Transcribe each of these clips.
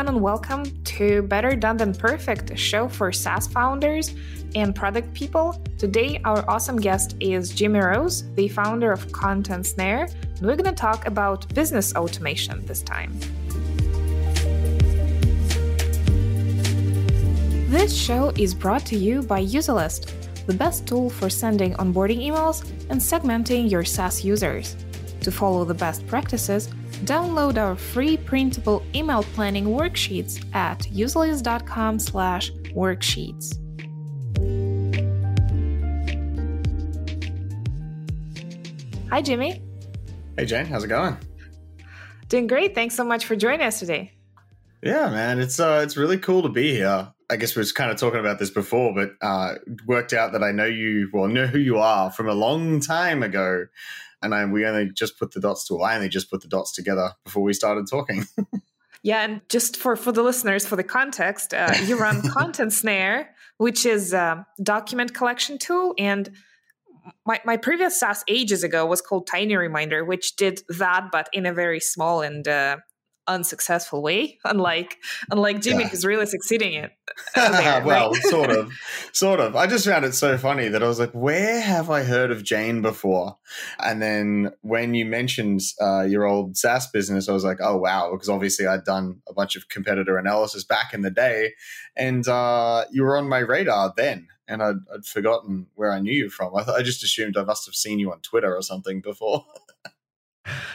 everyone, and welcome to Better Done Than Perfect, a show for SaaS founders and product people. Today, our awesome guest is Jimmy Rose, the founder of Content Snare, and we're going to talk about business automation this time. This show is brought to you by Userlist, the best tool for sending onboarding emails and segmenting your SaaS users. To follow the best practices, download our free printable email planning worksheets at userlist.com slash worksheets. Hi, Jimmy. Hey, Jane. How's it going? Doing great. Thanks so much for joining us today. Yeah, man. It's uh, it's really cool to be here. I guess we are kind of talking about this before, but uh, worked out that I know you, well, know who you are from a long time ago and I, we only just put the dots to I only just put the dots together before we started talking. yeah, and just for for the listeners, for the context, uh, you run Content Snare, which is a document collection tool, and my my previous SaaS ages ago was called Tiny Reminder, which did that, but in a very small and uh, unsuccessful way unlike unlike jimmy yeah. who's really succeeding it. There, well sort of sort of. I just found it so funny that i was like where have i heard of jane before? And then when you mentioned uh, your old saas business i was like oh wow because obviously i'd done a bunch of competitor analysis back in the day and uh, you were on my radar then and I'd, I'd forgotten where i knew you from. I, th- I just assumed i must have seen you on twitter or something before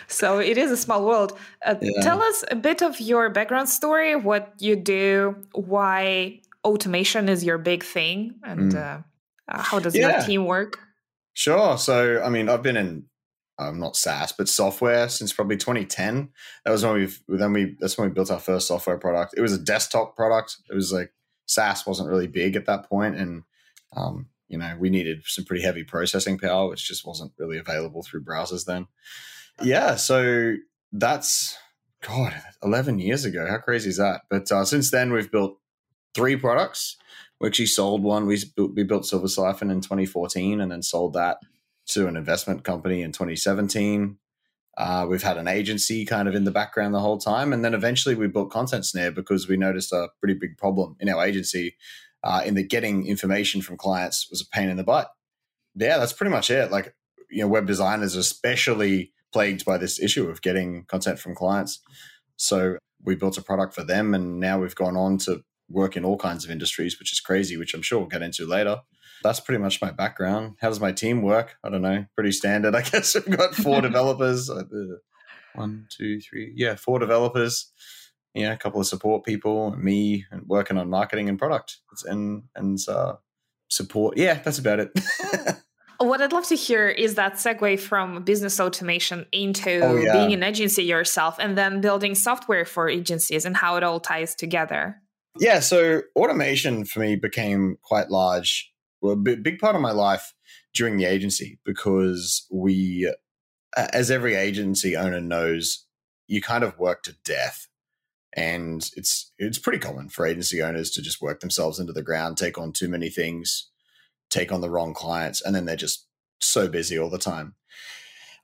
so it is a small world. Uh, yeah. Tell us a bit of your background story, what you do, why automation is your big thing, and mm. uh, uh, how does yeah. your team work? Sure. So, I mean, I've been in um, not SaaS, but software since probably 2010. That was when we've then we that's when we built our first software product. It was a desktop product. It was like SaaS wasn't really big at that point, and um, you know we needed some pretty heavy processing power, which just wasn't really available through browsers then. Yeah, so that's God, eleven years ago. How crazy is that? But uh, since then, we've built three products. We actually sold one. We built, we built Silver Siphon in 2014, and then sold that to an investment company in 2017. Uh, we've had an agency kind of in the background the whole time, and then eventually we built Content Snare because we noticed a pretty big problem in our agency uh, in that getting information from clients was a pain in the butt. Yeah, that's pretty much it. Like you know, web designers, especially plagued by this issue of getting content from clients. So we built a product for them, and now we've gone on to work in all kinds of industries, which is crazy, which I'm sure we'll get into later. That's pretty much my background. How does my team work? I don't know. Pretty standard, I guess. We've got four developers. Uh, one, two, three. Yeah, four developers. Yeah, a couple of support people, me, and working on marketing and product it's, and and uh, support. Yeah, that's about it. What I'd love to hear is that segue from business automation into oh, yeah. being an agency yourself and then building software for agencies and how it all ties together. Yeah, so automation for me became quite large, well, a big part of my life during the agency because we, as every agency owner knows, you kind of work to death. And it's it's pretty common for agency owners to just work themselves into the ground, take on too many things, take on the wrong clients, and then they're just so busy all the time.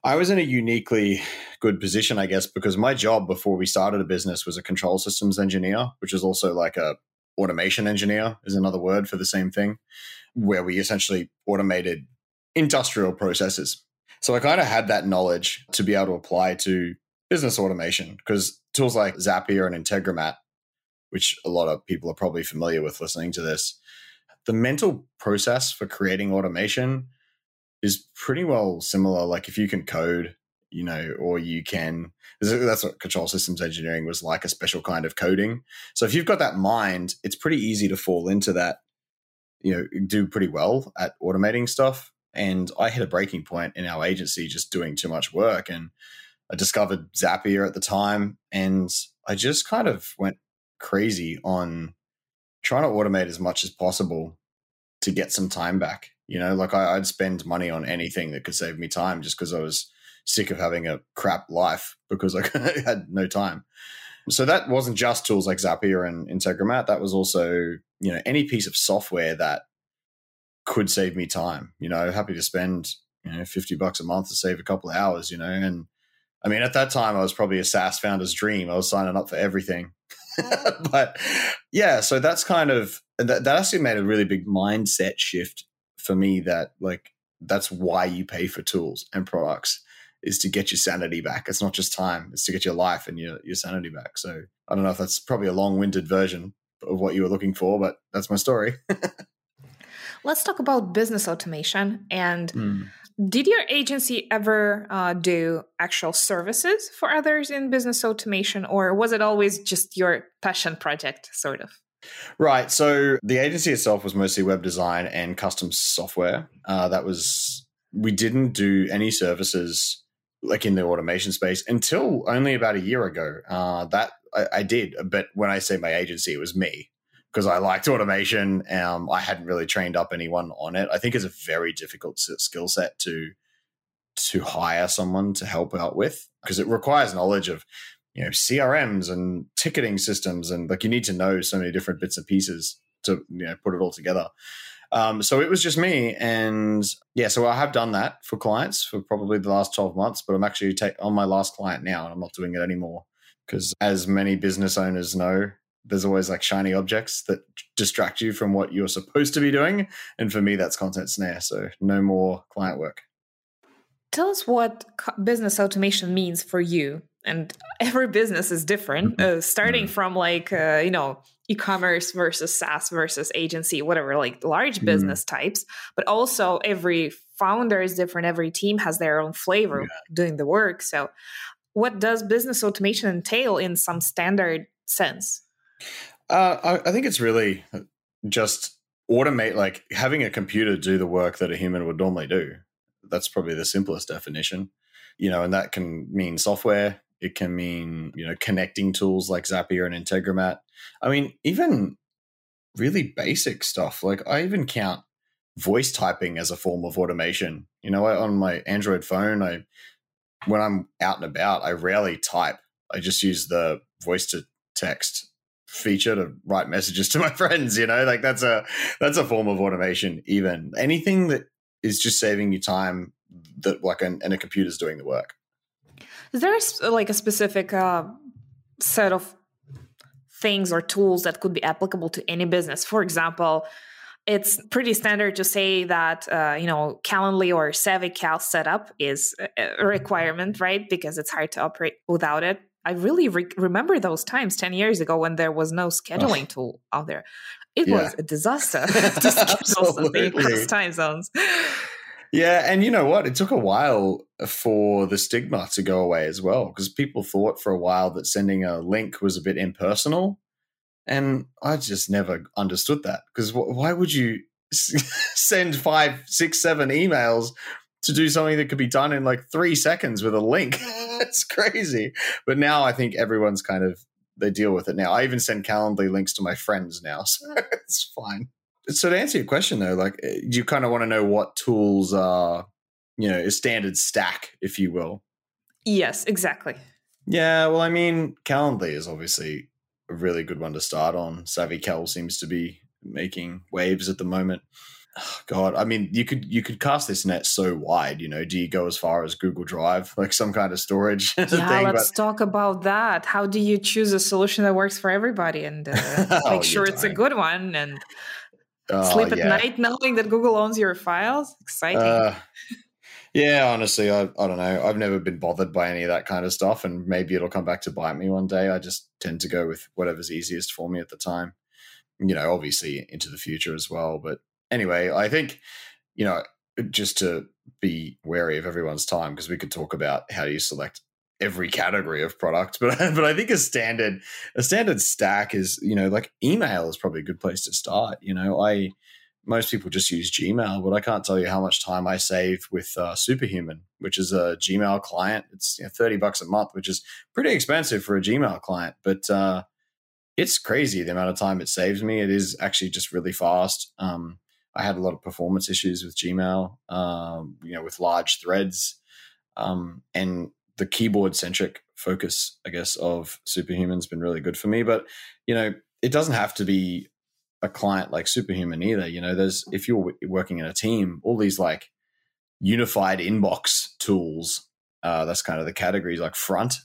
I was in a uniquely good position, I guess, because my job before we started a business was a control systems engineer, which is also like a automation engineer is another word for the same thing, where we essentially automated industrial processes. So I kind of had that knowledge to be able to apply to business automation because tools like Zapier and Integromat, which a lot of people are probably familiar with listening to this, the mental process for creating automation is pretty well similar. Like if you can code, you know, or you can, that's what control systems engineering was like a special kind of coding. So if you've got that mind, it's pretty easy to fall into that, you know, do pretty well at automating stuff. And I hit a breaking point in our agency just doing too much work. And I discovered Zapier at the time. And I just kind of went crazy on trying to automate as much as possible to get some time back. You know, like I, would spend money on anything that could save me time just because I was sick of having a crap life because I had no time. So that wasn't just tools like Zapier and Integromat. That was also, you know, any piece of software that could save me time. You know, happy to spend, you know, 50 bucks a month to save a couple of hours, you know. And I mean, at that time, I was probably a SaaS founder's dream. I was signing up for everything. but yeah, so that's kind of that, that actually made a really big mindset shift for me that like that's why you pay for tools and products is to get your sanity back. It's not just time, it's to get your life and your, your sanity back. So I don't know if that's probably a long winded version of what you were looking for, but that's my story. Let's talk about business automation. And mm. Did your agency ever uh, do actual services for others in business automation, or was it always just your passion project, sort of? Right. So the agency itself was mostly web design and custom software. Uh, that was, we didn't do any services like in the automation space until only about a year ago. Uh, that I, I, did. But when I say my agency, it was me because I liked automation. Um, I hadn't really trained up anyone on it. I think it's a very difficult skill set to to hire someone to help out with because it requires knowledge of you know crms and ticketing systems and like you need to know so many different bits and pieces to you know put it all together um, so it was just me and yeah so i have done that for clients for probably the last 12 months but i'm actually take on my last client now and i'm not doing it anymore because as many business owners know there's always like shiny objects that distract you from what you're supposed to be doing and for me that's content snare so no more client work tell us what business automation means for you and every business is different mm-hmm. uh, starting mm-hmm. from like uh, you know e-commerce versus saas versus agency whatever like large mm-hmm. business types but also every founder is different every team has their own flavor yeah. doing the work so what does business automation entail in some standard sense uh, I, I think it's really just automate like having a computer do the work that a human would normally do that's probably the simplest definition you know and that can mean software it can mean, you know, connecting tools like Zapier and Integromat. I mean, even really basic stuff. Like I even count voice typing as a form of automation. You know, on my Android phone, I when I'm out and about, I rarely type. I just use the voice to text feature to write messages to my friends, you know? Like that's a that's a form of automation even. Anything that is just saving you time that like an, and a computer's doing the work. Is there a, like a specific uh, set of things or tools that could be applicable to any business? For example, it's pretty standard to say that uh, you know Calendly or SavvyCal setup is a requirement, right? Because it's hard to operate without it. I really re- remember those times ten years ago when there was no scheduling oh. tool out there. It yeah. was a disaster to schedule something across time zones. Yeah, and you know what? It took a while for the stigma to go away as well because people thought for a while that sending a link was a bit impersonal. And I just never understood that because why would you send five, six, seven emails to do something that could be done in like three seconds with a link? it's crazy. But now I think everyone's kind of they deal with it now. I even send Calendly links to my friends now, so it's fine. So to answer your question though, like eh, you kind of want to know what tools are, you know, a standard stack, if you will. Yes, exactly. Yeah, well, I mean, Calendly is obviously a really good one to start on. Savvy Cal seems to be making waves at the moment. Oh, God, I mean, you could you could cast this net so wide. You know, do you go as far as Google Drive, like some kind of storage? Yeah, thing? let's but, talk about that. How do you choose a solution that works for everybody and uh, oh, make sure it's a good one? And Oh, Sleep at yeah. night knowing that Google owns your files. Exciting. Uh, yeah, honestly, I, I don't know. I've never been bothered by any of that kind of stuff, and maybe it'll come back to bite me one day. I just tend to go with whatever's easiest for me at the time. You know, obviously into the future as well. But anyway, I think, you know, just to be wary of everyone's time, because we could talk about how do you select every category of product but but i think a standard a standard stack is you know like email is probably a good place to start you know? I most people just use gmail but i can't tell you how much time i save with uh, superhuman which is a gmail client. It's you know, 30 bucks a month which is pretty expensive for a gmail client but uh, it's crazy the amount of time it saves me. It is actually just really fast um, i had a lot of performance issues with gmail um, you know with large threads um, and the keyboard centric focus, I guess, of Superhuman's been really good for me. But you know, it doesn't have to be a client like Superhuman either. You know, there's if you're working in a team, all these like unified inbox tools. Uh, that's kind of the categories. Like Front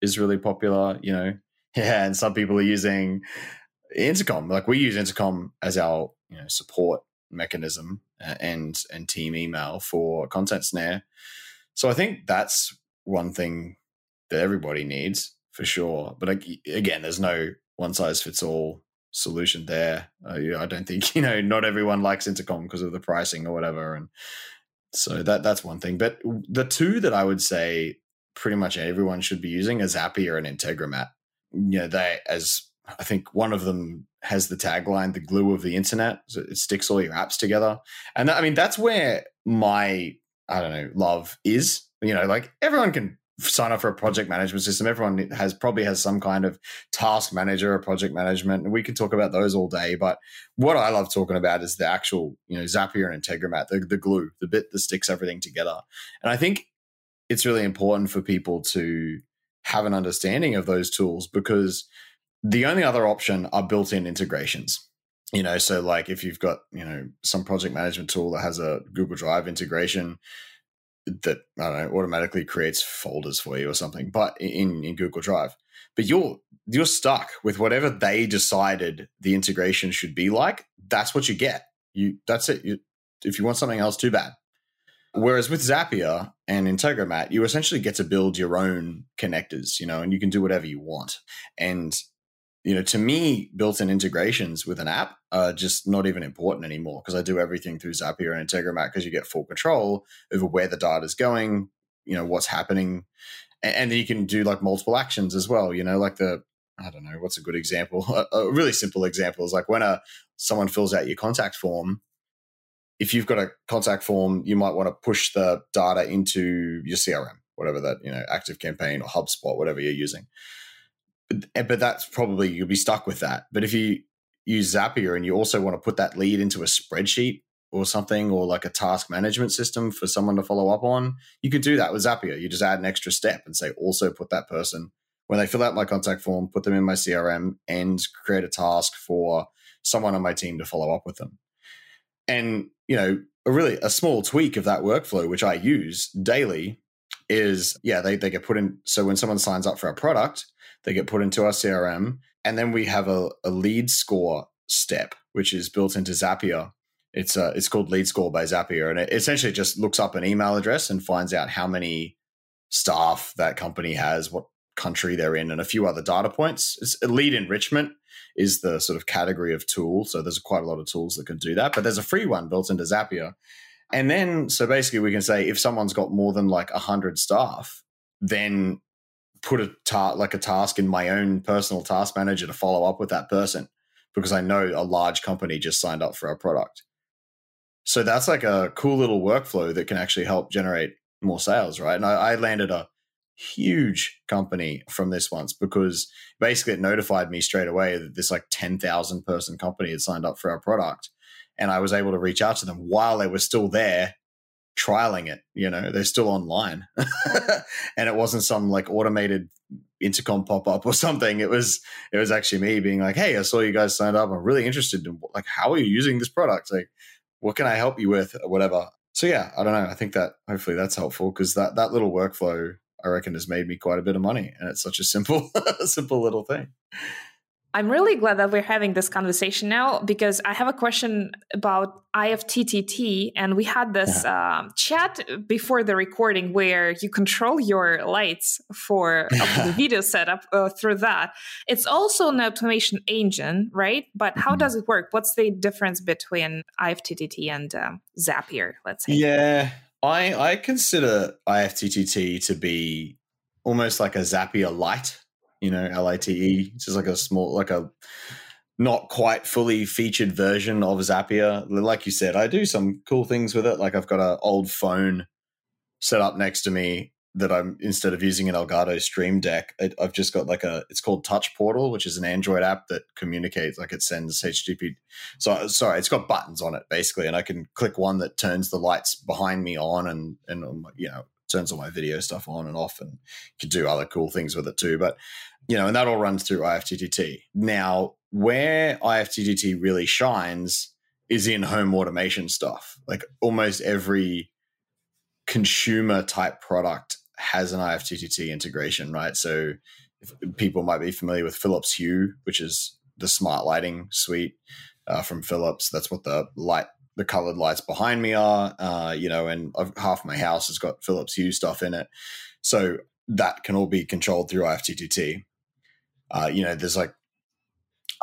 is really popular. You know, Yeah, and some people are using intercom. Like we use intercom as our you know support mechanism uh, and and team email for content snare. So I think that's one thing that everybody needs for sure. But again, there's no one size fits all solution there. Uh, I don't think you know not everyone likes intercom because of the pricing or whatever, and so that that's one thing. But the two that I would say pretty much everyone should be using is Zapier and Integromat. You know, they as I think one of them has the tagline "the glue of the internet." So it sticks all your apps together, and that, I mean that's where my I don't know love is. You know, like everyone can sign up for a project management system. Everyone has probably has some kind of task manager or project management, and we can talk about those all day. But what I love talking about is the actual, you know, Zapier and Integromat, the, the glue, the bit that sticks everything together. And I think it's really important for people to have an understanding of those tools because the only other option are built-in integrations you know so like if you've got you know some project management tool that has a google drive integration that I don't know automatically creates folders for you or something, but in in Google Drive. But you're you're stuck with whatever they decided the integration should be like. That's what you get. You that's it. You, if you want something else, too bad. Whereas with Zapier and Integromat, you essentially get to build your own connectors, you know, and you can do whatever you want. And you know, to me, built-in integrations with an app are just not even important anymore because I do everything through Zapier and Integromat because you get full control over where the data is going, you know, what's happening, and, and then you can do like multiple actions as well. You know, like the I don't know what's a good example. A, a really simple example is like when a someone fills out your contact form. If you've got a contact form, you might want to push the data into your CRM, whatever that you know, Active Campaign or HubSpot, whatever you're using but that's probably you'll be stuck with that. But if you use Zapier and you also want to put that lead into a spreadsheet or something or like a task management system for someone to follow up on, you can do that with Zapier. You just add an extra step and say also put that person when they fill out my contact form, put them in my CRM and create a task for someone on my team to follow up with them. And, you know, a really a small tweak of that workflow, which I use daily, is yeah, they, they get put in. So when someone signs up for our product, they get put into our CRM. And then we have a, a lead score step, which is built into Zapier. It's uh, it's called Lead Score by Zapier, and it essentially just looks up an email address and finds out how many staff that company has, what country they're in, and a few other data points. It's, lead enrichment is the sort of category of tool. So there's quite a lot of tools that can do that, but there's a free one built into Zapier. And then, so basically, we can say if someone's got more than like 100 staff, then put a ta- like a task in my own personal task manager to follow up with that person because I know a large company just signed up for our product. So that's like a cool little workflow that can actually help generate more sales, right? And I, I landed a huge company from this once because basically it notified me straight away that this like 10,000 person company had signed up for our product. And I was able to reach out to them while they were still there trialing it. You know, they're still online, and it wasn't some like automated intercom pop up or something. It was it was actually me being like, "Hey, I saw you guys signed up. I'm really interested in like how are you using this product? Like, what can I help you with? Or whatever." So yeah, I don't know. I think that hopefully that's helpful because that that little workflow I reckon has made me quite a bit of money, and it's such a simple simple little thing. I'm really glad that we're having this conversation now because I have a question about IFTTT. And we had this uh, chat before the recording where you control your lights for the video setup uh, through that. It's also an automation engine, right? But how mm-hmm. does it work? What's the difference between IFTTT and um, Zapier, let's say? Yeah, I, I consider IFTTT to be almost like a Zapier light you know, L I T E. It's just like a small, like a not quite fully featured version of Zapier. Like you said, I do some cool things with it. Like I've got an old phone set up next to me that I'm instead of using an Elgato Stream Deck, I've just got like a. It's called Touch Portal, which is an Android app that communicates, like it sends HTTP. So sorry, it's got buttons on it basically, and I can click one that turns the lights behind me on, and and you know turns all my video stuff on and off, and can do other cool things with it too. But you know, and that all runs through IFTTT. Now, where IFTTT really shines is in home automation stuff. Like almost every consumer type product has an IFTTT integration, right? So people might be familiar with Philips Hue, which is the smart lighting suite uh, from Philips. That's what the light, the colored lights behind me are. Uh, you know, and half my house has got Philips Hue stuff in it, so that can all be controlled through IFTTT. Uh, you know, there's like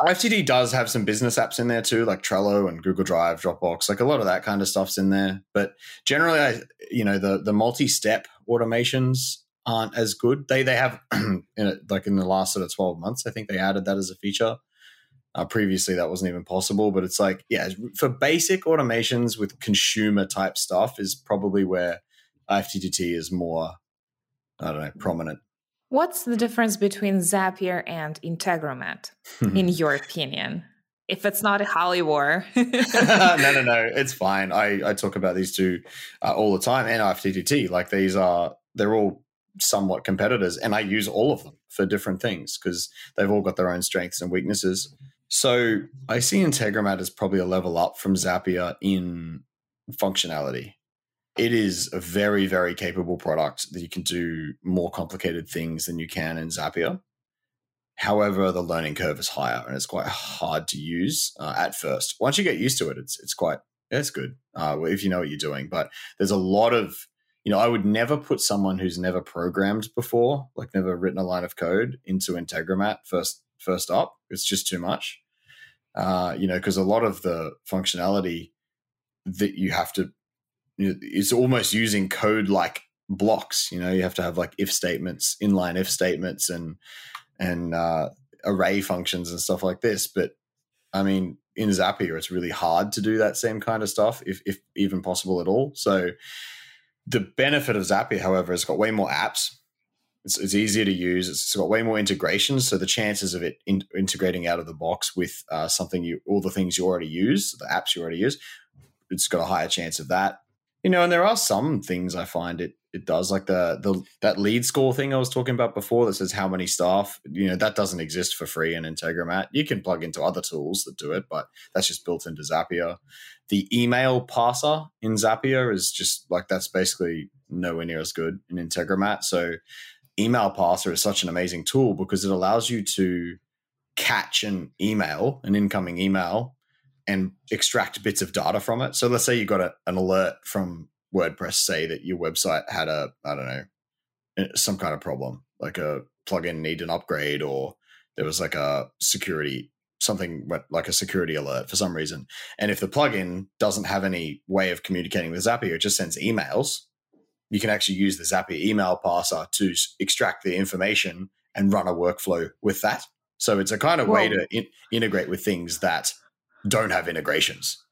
IFTTT does have some business apps in there too, like Trello and Google Drive, Dropbox, like a lot of that kind of stuff's in there. But generally, I, you know, the the multi-step automations aren't as good. They they have in it, like in the last sort of twelve months, I think they added that as a feature. Uh, previously, that wasn't even possible. But it's like, yeah, for basic automations with consumer type stuff is probably where IFTTT is more, I don't know, prominent. What's the difference between Zapier and Integromat, in your opinion? If it's not a Holly war. no, no, no. It's fine. I, I talk about these two uh, all the time and IFTTT. Like these are, they're all somewhat competitors, and I use all of them for different things because they've all got their own strengths and weaknesses. So I see Integromat as probably a level up from Zapier in functionality. It is a very, very capable product that you can do more complicated things than you can in Zapier. However, the learning curve is higher and it's quite hard to use uh, at first. Once you get used to it, it's it's quite it's good uh, if you know what you're doing. But there's a lot of you know, I would never put someone who's never programmed before, like never written a line of code, into Integromat first first up. It's just too much. Uh, you know, because a lot of the functionality that you have to, you know, it's almost using code like blocks. You know, you have to have like if statements, inline if statements, and and uh, array functions and stuff like this. But I mean, in Zapier, it's really hard to do that same kind of stuff, if if even possible at all. So the benefit of Zapier, however, has got way more apps. It's, it's easier to use. it's got way more integrations, so the chances of it in, integrating out of the box with uh, something you, all the things you already use, the apps you already use, it's got a higher chance of that. You know, and there are some things I find it it does like the the that lead score thing I was talking about before that says how many staff. You know, that doesn't exist for free in Integromat. You can plug into other tools that do it, but that's just built into Zapier. The email parser in Zapier is just like that's basically nowhere near as good in Integromat. So email parser is such an amazing tool because it allows you to catch an email, an incoming email, and extract bits of data from it. So let's say you got a, an alert from WordPress, say that your website had a, I don't know, eh, some kind of problem, like a plugin need an upgrade, or there was like a security something like a security alert for some reason. And if the plugin doesn't have any way of communicating with Zapier, it just sends emails. You can actually use the Zapier email parser to extract the information and run a workflow with that. So it's a kind of Whoa. way to in- integrate with things that don't have integrations.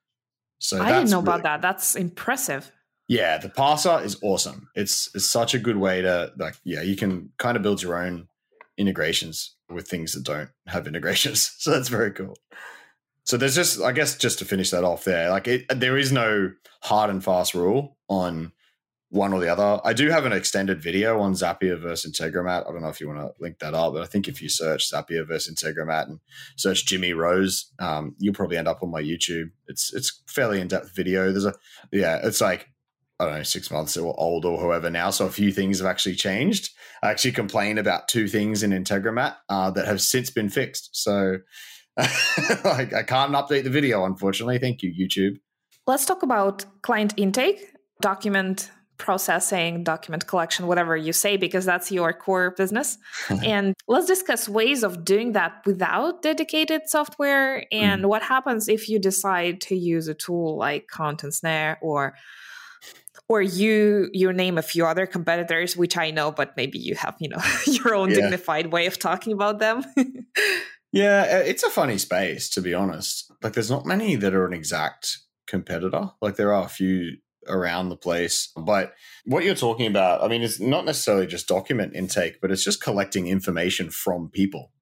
So I didn't know really, about that. That's impressive. Yeah, the parser is awesome. It's it's such a good way to like yeah, you can kind of build your own integrations with things that don't have integrations. So that's very cool. So there's just, I guess, just to finish that off there, like it, there is no hard and fast rule on one or the other. I do have an extended video on Zapier versus Integromat. I don't know if you want to link that up, but I think if you search Zapier versus Integromat and search Jimmy Rose, um, you'll probably end up on my YouTube. It's it's fairly in depth video. There's a yeah, it's like I don't know, six months or old or however now. So a few things have actually changed. I actually complained about two things in Integromat uh, that have since been fixed. So I can't update the video, unfortunately. Thank you, YouTube. Let's talk about client intake, document processing, document collection, whatever you say, because that's your core business. and let's discuss ways of doing that without dedicated software and mm. what happens if you decide to use a tool like Content Snare or or you you name a few other competitors which i know but maybe you have you know your own yeah. dignified way of talking about them yeah it's a funny space to be honest like there's not many that are an exact competitor like there are a few around the place but what you're talking about i mean it's not necessarily just document intake but it's just collecting information from people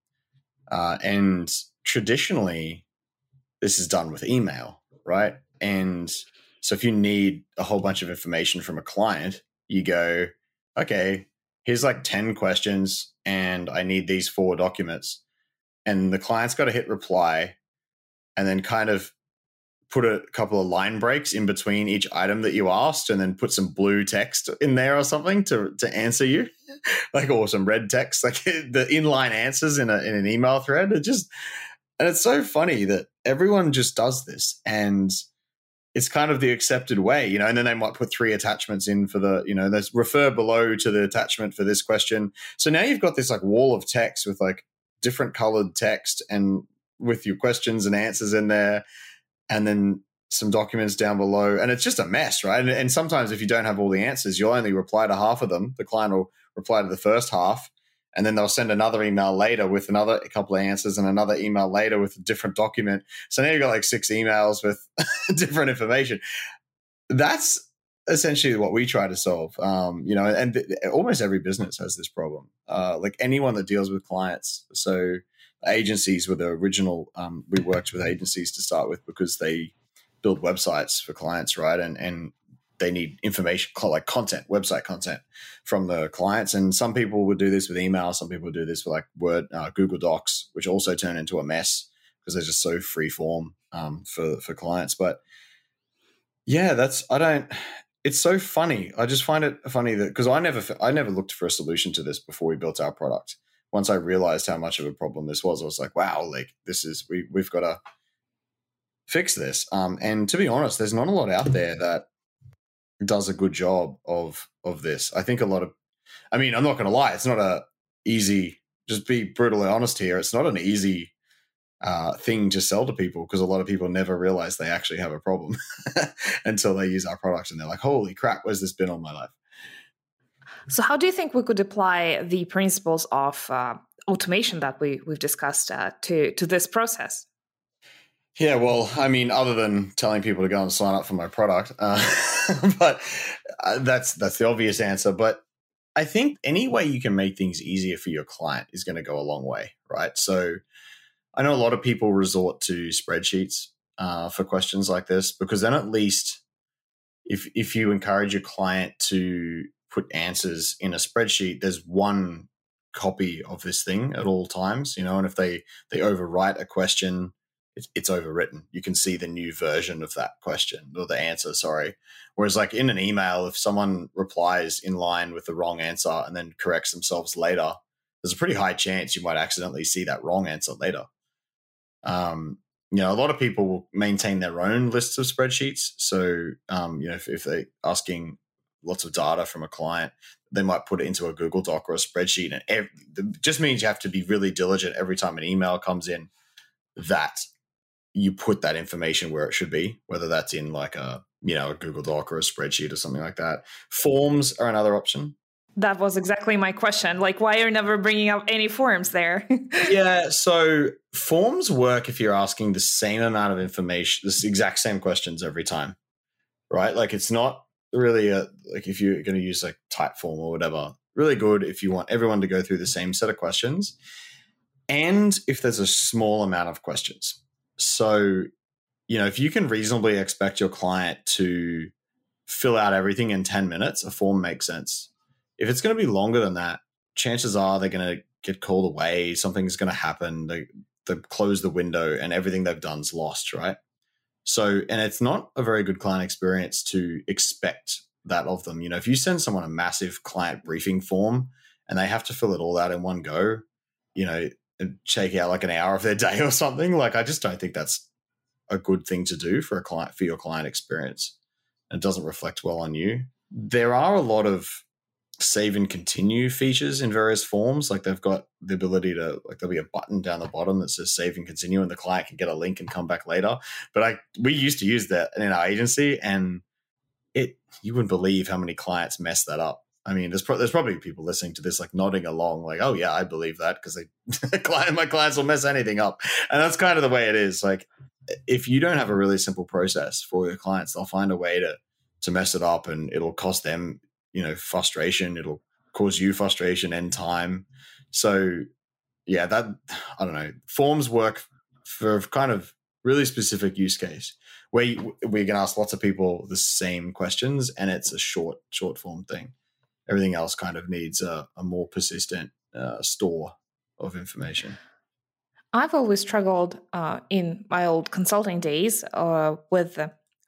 uh, and traditionally this is done with email right and so if you need a whole bunch of information from a client, you go, okay, here's like 10 questions and I need these four documents. And the client's got to hit reply and then kind of put a couple of line breaks in between each item that you asked and then put some blue text in there or something to, to answer you. like or some red text, like the inline answers in a in an email thread. It just and it's so funny that everyone just does this and it's kind of the accepted way, you know, and then they might put three attachments in for the, you know, there's refer below to the attachment for this question. So now you've got this like wall of text with like different colored text and with your questions and answers in there. And then some documents down below, and it's just a mess, right? And, and, sometimes if you don't have all the answers, you'll only reply to half of them. The client will reply to the first half, and then they'll send another email later with another couple of answers, and another email later with a different document. So now you've got like six emails with different information. That's essentially what we try to solve. Um, you know, and th- almost every business has this problem. Uh, like anyone that deals with clients, so agencies were the original. Um, we worked with agencies to start with because they build websites for clients, right? And and they need information like content, website content from the clients. And some people would do this with email. Some people do this with like Word, uh, Google Docs, which also turn into a mess because they're just so free form um, for for clients. But yeah, that's I don't. It's so funny. I just find it funny that because I never I never looked for a solution to this before we built our product. Once I realized how much of a problem this was, I was like, wow, like this is we we've got to fix this. Um, and to be honest, there's not a lot out there that does a good job of of this. I think a lot of, I mean, I'm not going to lie, it's not a easy. Just be brutally honest here. It's not an easy uh, thing to sell to people because a lot of people never realize they actually have a problem until they use our product and they're like, "Holy crap, where's this been all my life?" So, how do you think we could apply the principles of uh, automation that we we've discussed uh, to to this process? Yeah, well, I mean, other than telling people to go and sign up for my product, uh, but uh, that's that's the obvious answer. But I think any way you can make things easier for your client is going to go a long way, right? So I know a lot of people resort to spreadsheets uh, for questions like this because then at least if if you encourage your client to put answers in a spreadsheet, there's one copy of this thing at all times, you know. And if they they overwrite a question it's, it's overwritten. You can see the new version of that question or the answer, sorry. Whereas, like in an email, if someone replies in line with the wrong answer and then corrects themselves later, there's a pretty high chance you might accidentally see that wrong answer later. Um, you know, a lot of people will maintain their own lists of spreadsheets. So, um, you know, if, if they're asking lots of data from a client, they might put it into a Google Doc or a spreadsheet. And every, just means you have to be really diligent every time an email comes in that you put that information where it should be, whether that's in like a you know a Google Doc or a spreadsheet or something like that. Forms are another option. That was exactly my question. Like, why are you never bringing up any forms there? yeah, so forms work if you're asking the same amount of information, the exact same questions every time, right? Like, it's not really a like if you're going to use like Typeform or whatever. Really good if you want everyone to go through the same set of questions, and if there's a small amount of questions. So, you know, if you can reasonably expect your client to fill out everything in 10 minutes, a form makes sense. If it's going to be longer than that, chances are they're going to get called away, something's going to happen, they, they close the window, and everything they've done's lost, right? So, and it's not a very good client experience to expect that of them. You know, if you send someone a massive client briefing form and they have to fill it all out in one go, you know, and take out like an hour of their day or something. Like I just don't think that's a good thing to do for a client for your client experience. It doesn't reflect well on you. There are a lot of save and continue features in various forms. Like they've got the ability to like there'll be a button down the bottom that says save and continue, and the client can get a link and come back later. But I we used to use that in our agency, and it you wouldn't believe how many clients mess that up. I mean, there's pro- there's probably people listening to this like nodding along, like, "Oh yeah, I believe that," because they client my clients will mess anything up, and that's kind of the way it is. Like, if you don't have a really simple process for your clients, they'll find a way to to mess it up, and it'll cost them, you know, frustration. It'll cause you frustration and time. So, yeah, that I don't know. Forms work for kind of really specific use case where we can ask lots of people the same questions, and it's a short short form thing everything else kind of needs a, a more persistent uh, store of information. I've always struggled uh, in my old consulting days uh, with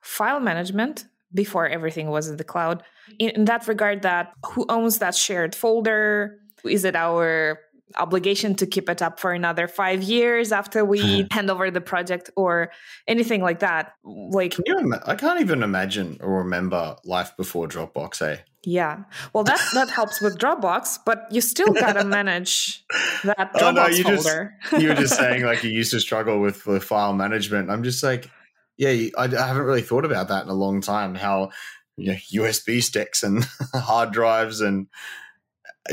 file management before everything was in the cloud. In, in that regard, that who owns that shared folder? Is it our obligation to keep it up for another five years after we hand over the project or anything like that like Can ima- I can't even imagine or remember life before Dropbox, eh? yeah well that that helps with dropbox but you still gotta manage that dropbox Oh, no, you just- folder you were just saying like you used to struggle with the file management. I'm just like, yeah, I, I haven't really thought about that in a long time. How you know, USB sticks and hard drives and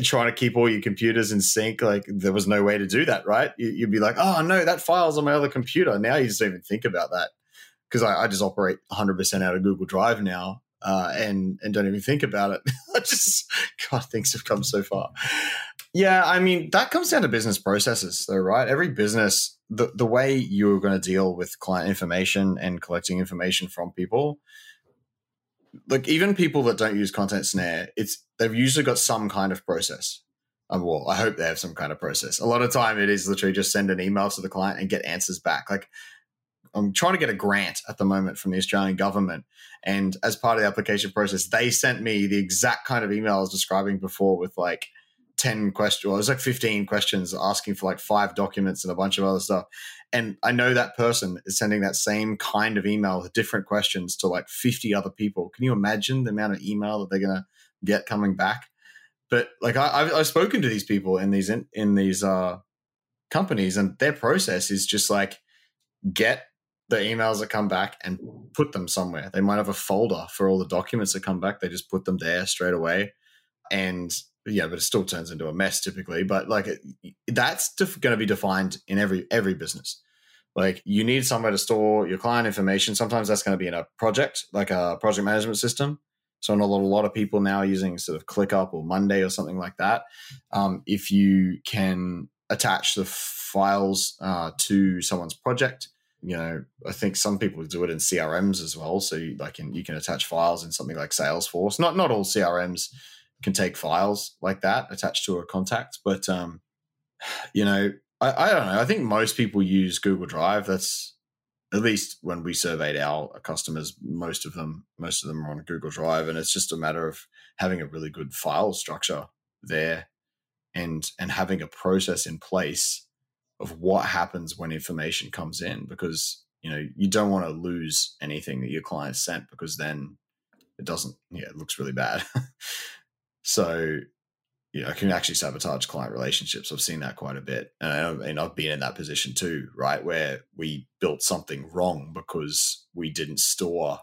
trying to keep all your computers in sync. Like there was no way to do that, right? You, you'd be like, oh no, that file's on my other computer. Now you just even think about that because I, I just operate 100 percent out of Google Drive now. Uh, and and don't even think about it. I just God, things have come so far. Yeah, I mean that comes down to business processes, though, right? Every business, the the way you're going to deal with client information and collecting information from people, like even people that don't use Content Snare, it's they've usually got some kind of process. Um, well, I hope they have some kind of process. A lot of time, it is literally just send an email to the client and get answers back. Like I'm trying to get a grant at the moment from the Australian government, and as part of the application process, they sent me the exact kind of email I was describing before with like 10 questions, well, it was like 15 questions asking for like five documents and a bunch of other stuff. And I know that person is sending that same kind of email with different questions to like 50 other people. Can you imagine the amount of email that they're going to get coming back? But like I, I've, I've spoken to these people in these in, in these uh, companies, and their process is just like get the emails that come back and put them somewhere. They might have a folder for all the documents that come back. They just put them there straight away, and yeah, but it still turns into a mess typically. But like it, that's def- going to be defined in every every business. Like you need somewhere to store your client information. Sometimes that's going to be in a project, like a project management system. So a lot, a lot of people now are using sort of ClickUp or Monday or something like that. Um, if you can attach the files uh, to someone's project, you know, I think some people do it in CRMs as well. So you, like, in, you can attach files in something like Salesforce. Not not all CRMs can take files like that attached to a contact. But um, you know, I, I don't know. I think most people use Google Drive. That's at least when we surveyed our customers, most of them, most of them are on Google Drive, and it's just a matter of having a really good file structure there, and and having a process in place of what happens when information comes in, because you know you don't want to lose anything that your client sent, because then it doesn't. Yeah, it looks really bad. so you know, can actually sabotage client relationships. I've seen that quite a bit. And I mean, I've been in that position too, right? Where we built something wrong because we didn't store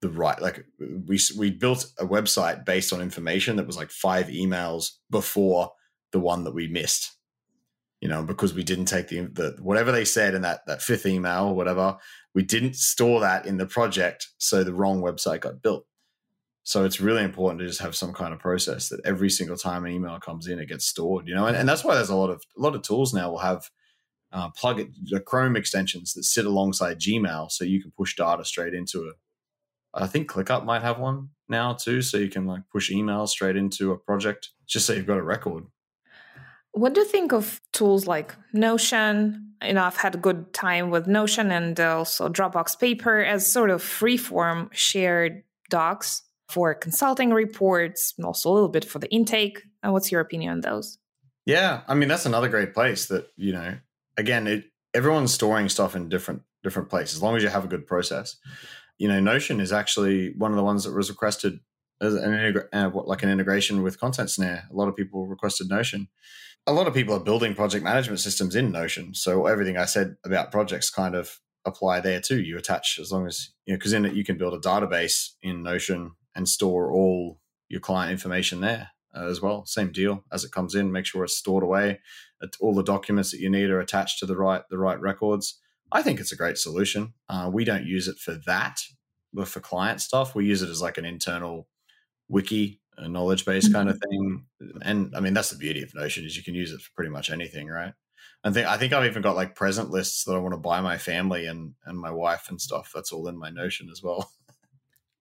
the right, like we, we built a website based on information that was like five emails before the one that we missed, you know, because we didn't take the, the whatever they said in that, that fifth email or whatever, we didn't store that in the project. So the wrong website got built. So it's really important to just have some kind of process that every single time an email comes in, it gets stored. You know, and, and that's why there's a lot of a lot of tools now will have uh, plug it, the Chrome extensions that sit alongside Gmail, so you can push data straight into it. I think ClickUp might have one now too, so you can like push email straight into a project, just so you've got a record. What do you think of tools like Notion? You know, I've had a good time with Notion and also Dropbox Paper as sort of freeform shared docs for consulting reports and also a little bit for the intake. And what's your opinion on those? Yeah, I mean that's another great place that you know. Again, it, everyone's storing stuff in different different places. As long as you have a good process, you know, Notion is actually one of the ones that was requested as an integra- uh, like an integration with Content Snare. A lot of people requested Notion. A lot of people are building project management systems in Notion, so everything I said about projects kind of apply there too. You attach as long as you know because in it you can build a database in Notion and store all your client information there uh, as well. Same deal as it comes in. Make sure it's stored away. All the documents that you need are attached to the right the right records. I think it's a great solution. Uh, we don't use it for that, but for client stuff, we use it as like an internal wiki, a knowledge base mm-hmm. kind of thing. And I mean, that's the beauty of Notion is you can use it for pretty much anything, right? I think I think I've even got like present lists that I want to buy my family and and my wife and stuff. That's all in my Notion as well.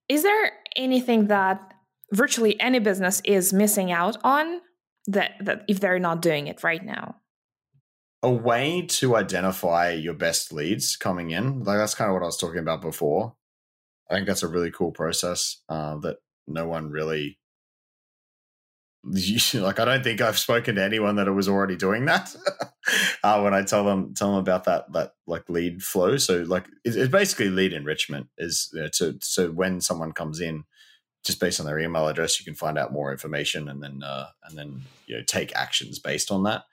Is there anything that virtually any business is missing out on that, that if they're not doing it right now? A way to identify your best leads coming in, like that's kind of what I was talking about before. I think that's a really cool process uh, that no one really like I don't think I've spoken to anyone that was already doing that. uh, when I tell them tell them about that that like lead flow, so like it's, it's basically lead enrichment is you know, to so when someone comes in, just based on their email address, you can find out more information and then uh, and then you know take actions based on that.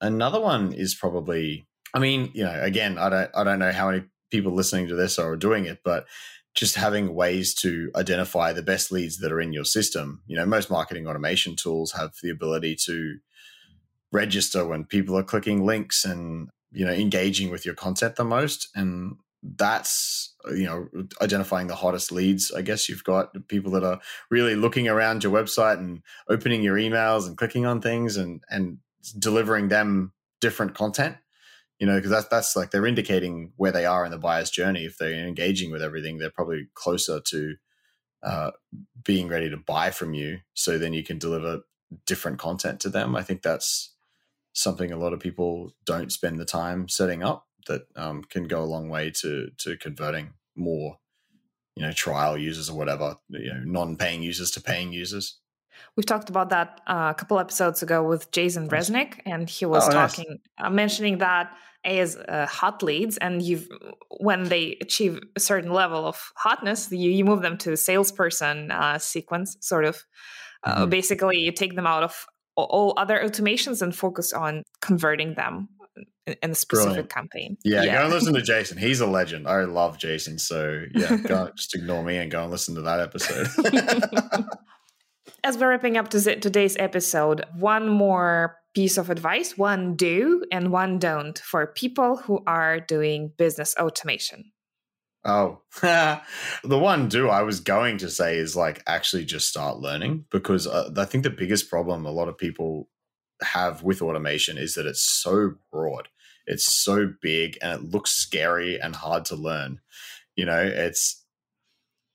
Another one is probably, I mean, you know, again, I don't I don't know how many people listening to this are doing it, but just having ways to identify the best leads that are in your system. You know, most marketing automation tools have the ability to register when people are clicking links and, you know, engaging with your content the most. And that's, you know, identifying the hottest leads. I guess you've got people that are really looking around your website and opening your emails and clicking on things and, and delivering them different content you know, because that's that's like they're indicating where they are in the buyer's journey. If they're engaging with everything, they're probably closer to uh, being ready to buy from you. So then you can deliver different content to them. I think that's something a lot of people don't spend the time setting up that um, can go a long way to to converting more, you know, trial users or whatever, you know, non-paying users to paying users. We've talked about that uh, a couple episodes ago with Jason Resnick, and he was oh, talking, nice. uh, mentioning that as uh, hot leads, and you've when they achieve a certain level of hotness, you, you move them to salesperson uh, sequence, sort of. Uh, mm-hmm. Basically, you take them out of all other automations and focus on converting them in a specific Brilliant. campaign. Yeah, yeah, go and listen to Jason. He's a legend. I love Jason. So yeah, go, just ignore me and go and listen to that episode. As we're wrapping up today's episode, one more piece of advice one do and one don't for people who are doing business automation. Oh, the one do I was going to say is like actually just start learning because uh, I think the biggest problem a lot of people have with automation is that it's so broad, it's so big, and it looks scary and hard to learn. You know, it's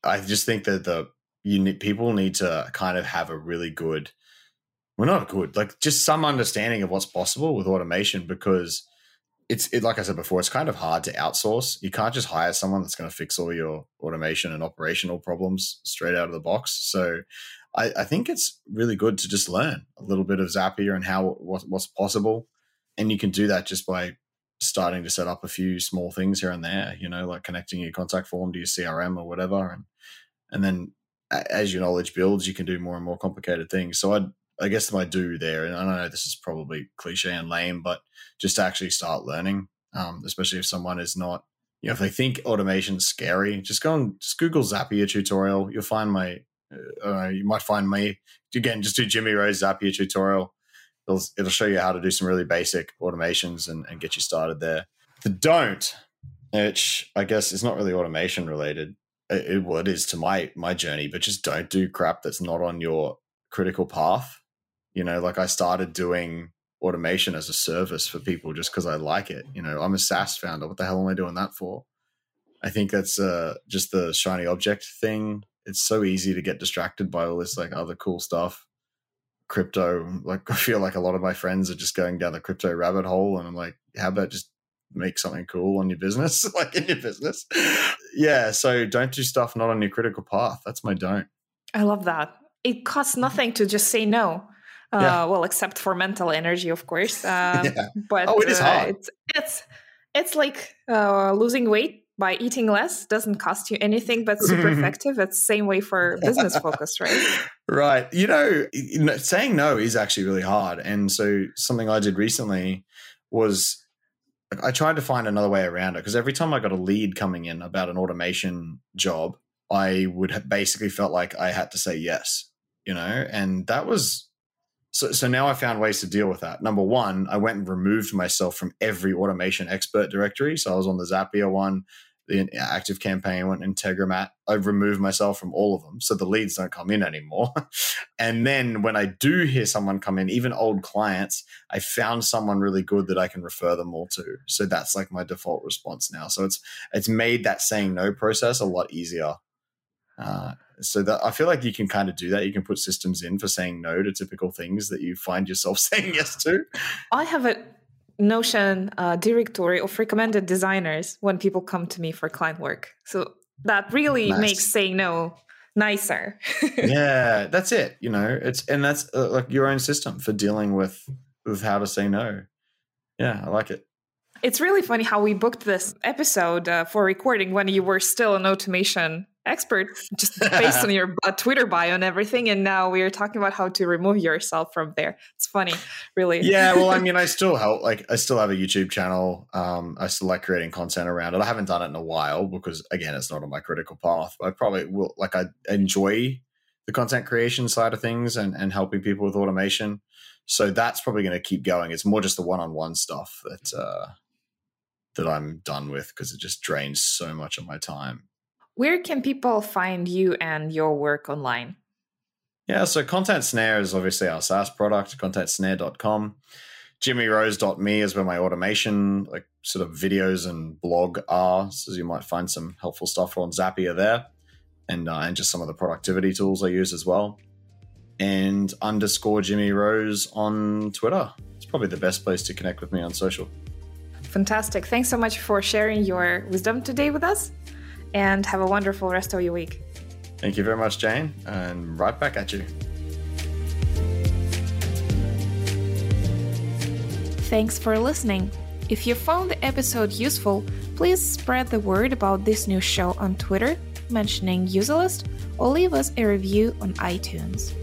I just think that the you need people need to kind of have a really good well not good like just some understanding of what's possible with automation because it's it, like i said before it's kind of hard to outsource. You can't just hire someone that's going to fix all your automation and operational problems straight out of the box. So I, I, think it's really good to just learn a little bit of Zapier and how what, what's possible. And you can do that just by starting to set up a few small things here and there you know like connecting your contact form to your crm or whatever and and then as your knowledge builds, you can do more and more complicated things. So I, I guess my do there, and I don't know this is probably cliche and lame, but just to actually start learning, um, especially if someone is not, you know, if they think automation's scary, just go and just Google Zapier tutorial. You'll find my, uh, you might find me again. Just do Jimmy Rose Zapier tutorial. It'll, it'll show you how to do some really basic automations and, and get you started there. The don't, which I guess is not really automation related, it, well, it is to my my journey, but just don't do crap that's not on your critical path. You know, like I started doing automation as a service for people just because I like it. You know, I'm a SaaS founder. What the hell am I doing that for? I think that's uh, just the shiny object thing. It's so easy to get distracted by all this like other cool stuff. Crypto, like I feel like a lot of my friends are just going down the crypto rabbit hole, and I'm like, how about just make something cool on your business, like in your business. Yeah. So don't do stuff not on your critical path. That's my don't. I love that. It costs nothing to just say no. Uh, yeah. Well, except for mental energy, of course. Um, yeah. But oh, it is hard. Uh, it's it's it's like uh, losing weight by eating less doesn't cost you anything, but super effective. It's the same way for business focus, right? Right. You know, saying no is actually really hard. And so something I did recently was I tried to find another way around it because every time I got a lead coming in about an automation job, I would basically felt like I had to say yes, you know, and that was so. So now I found ways to deal with that. Number one, I went and removed myself from every automation expert directory. So I was on the Zapier one, the ActiveCampaign went Integromat. I've removed myself from all of them. So the leads don't come in anymore. and then when I do hear someone come in, even old clients, I found someone really good that I can refer them all to. So that's like my default response now. So it's it's made that saying no process a lot easier. Uh, so that I feel like you can kind of do that. You can put systems in for saying no to typical things that you find yourself saying yes to. I have a Notion uh, directory of recommended designers when people come to me for client work. So that really nice. makes saying no nicer. yeah, that's it. You know, it's and that's uh, like your own system for dealing with with how to say no. Yeah, I like it. It's really funny how we booked this episode uh, for recording when you were still an automation expert, just based on your uh, Twitter bio and everything. And now we are talking about how to remove yourself from there. It's funny, really. Yeah, well, I mean, I still help. Like, I still have a YouTube channel. Um, I still like creating content around it. I haven't done it in a while because, again, it's not on my critical path. I probably will. Like, I enjoy the content creation side of things and and helping people with automation. So that's probably going to keep going. It's more just the one-on-one stuff that uh, that I'm done with because it just drains so much of my time. Where can people find you and your work online? Yeah, so Content Snare is obviously our SaaS product, contentsnare.com. JimmyRose.me is where my automation, like sort of videos and blog are. So you might find some helpful stuff on Zapier there and, uh, and just some of the productivity tools I use as well. And underscore Jimmy Rose on Twitter. It's probably the best place to connect with me on social. Fantastic. Thanks so much for sharing your wisdom today with us and have a wonderful rest of your week. Thank you very much, Jane, and right back at you. Thanks for listening. If you found the episode useful, please spread the word about this new show on Twitter, mentioning Userlist, or leave us a review on iTunes.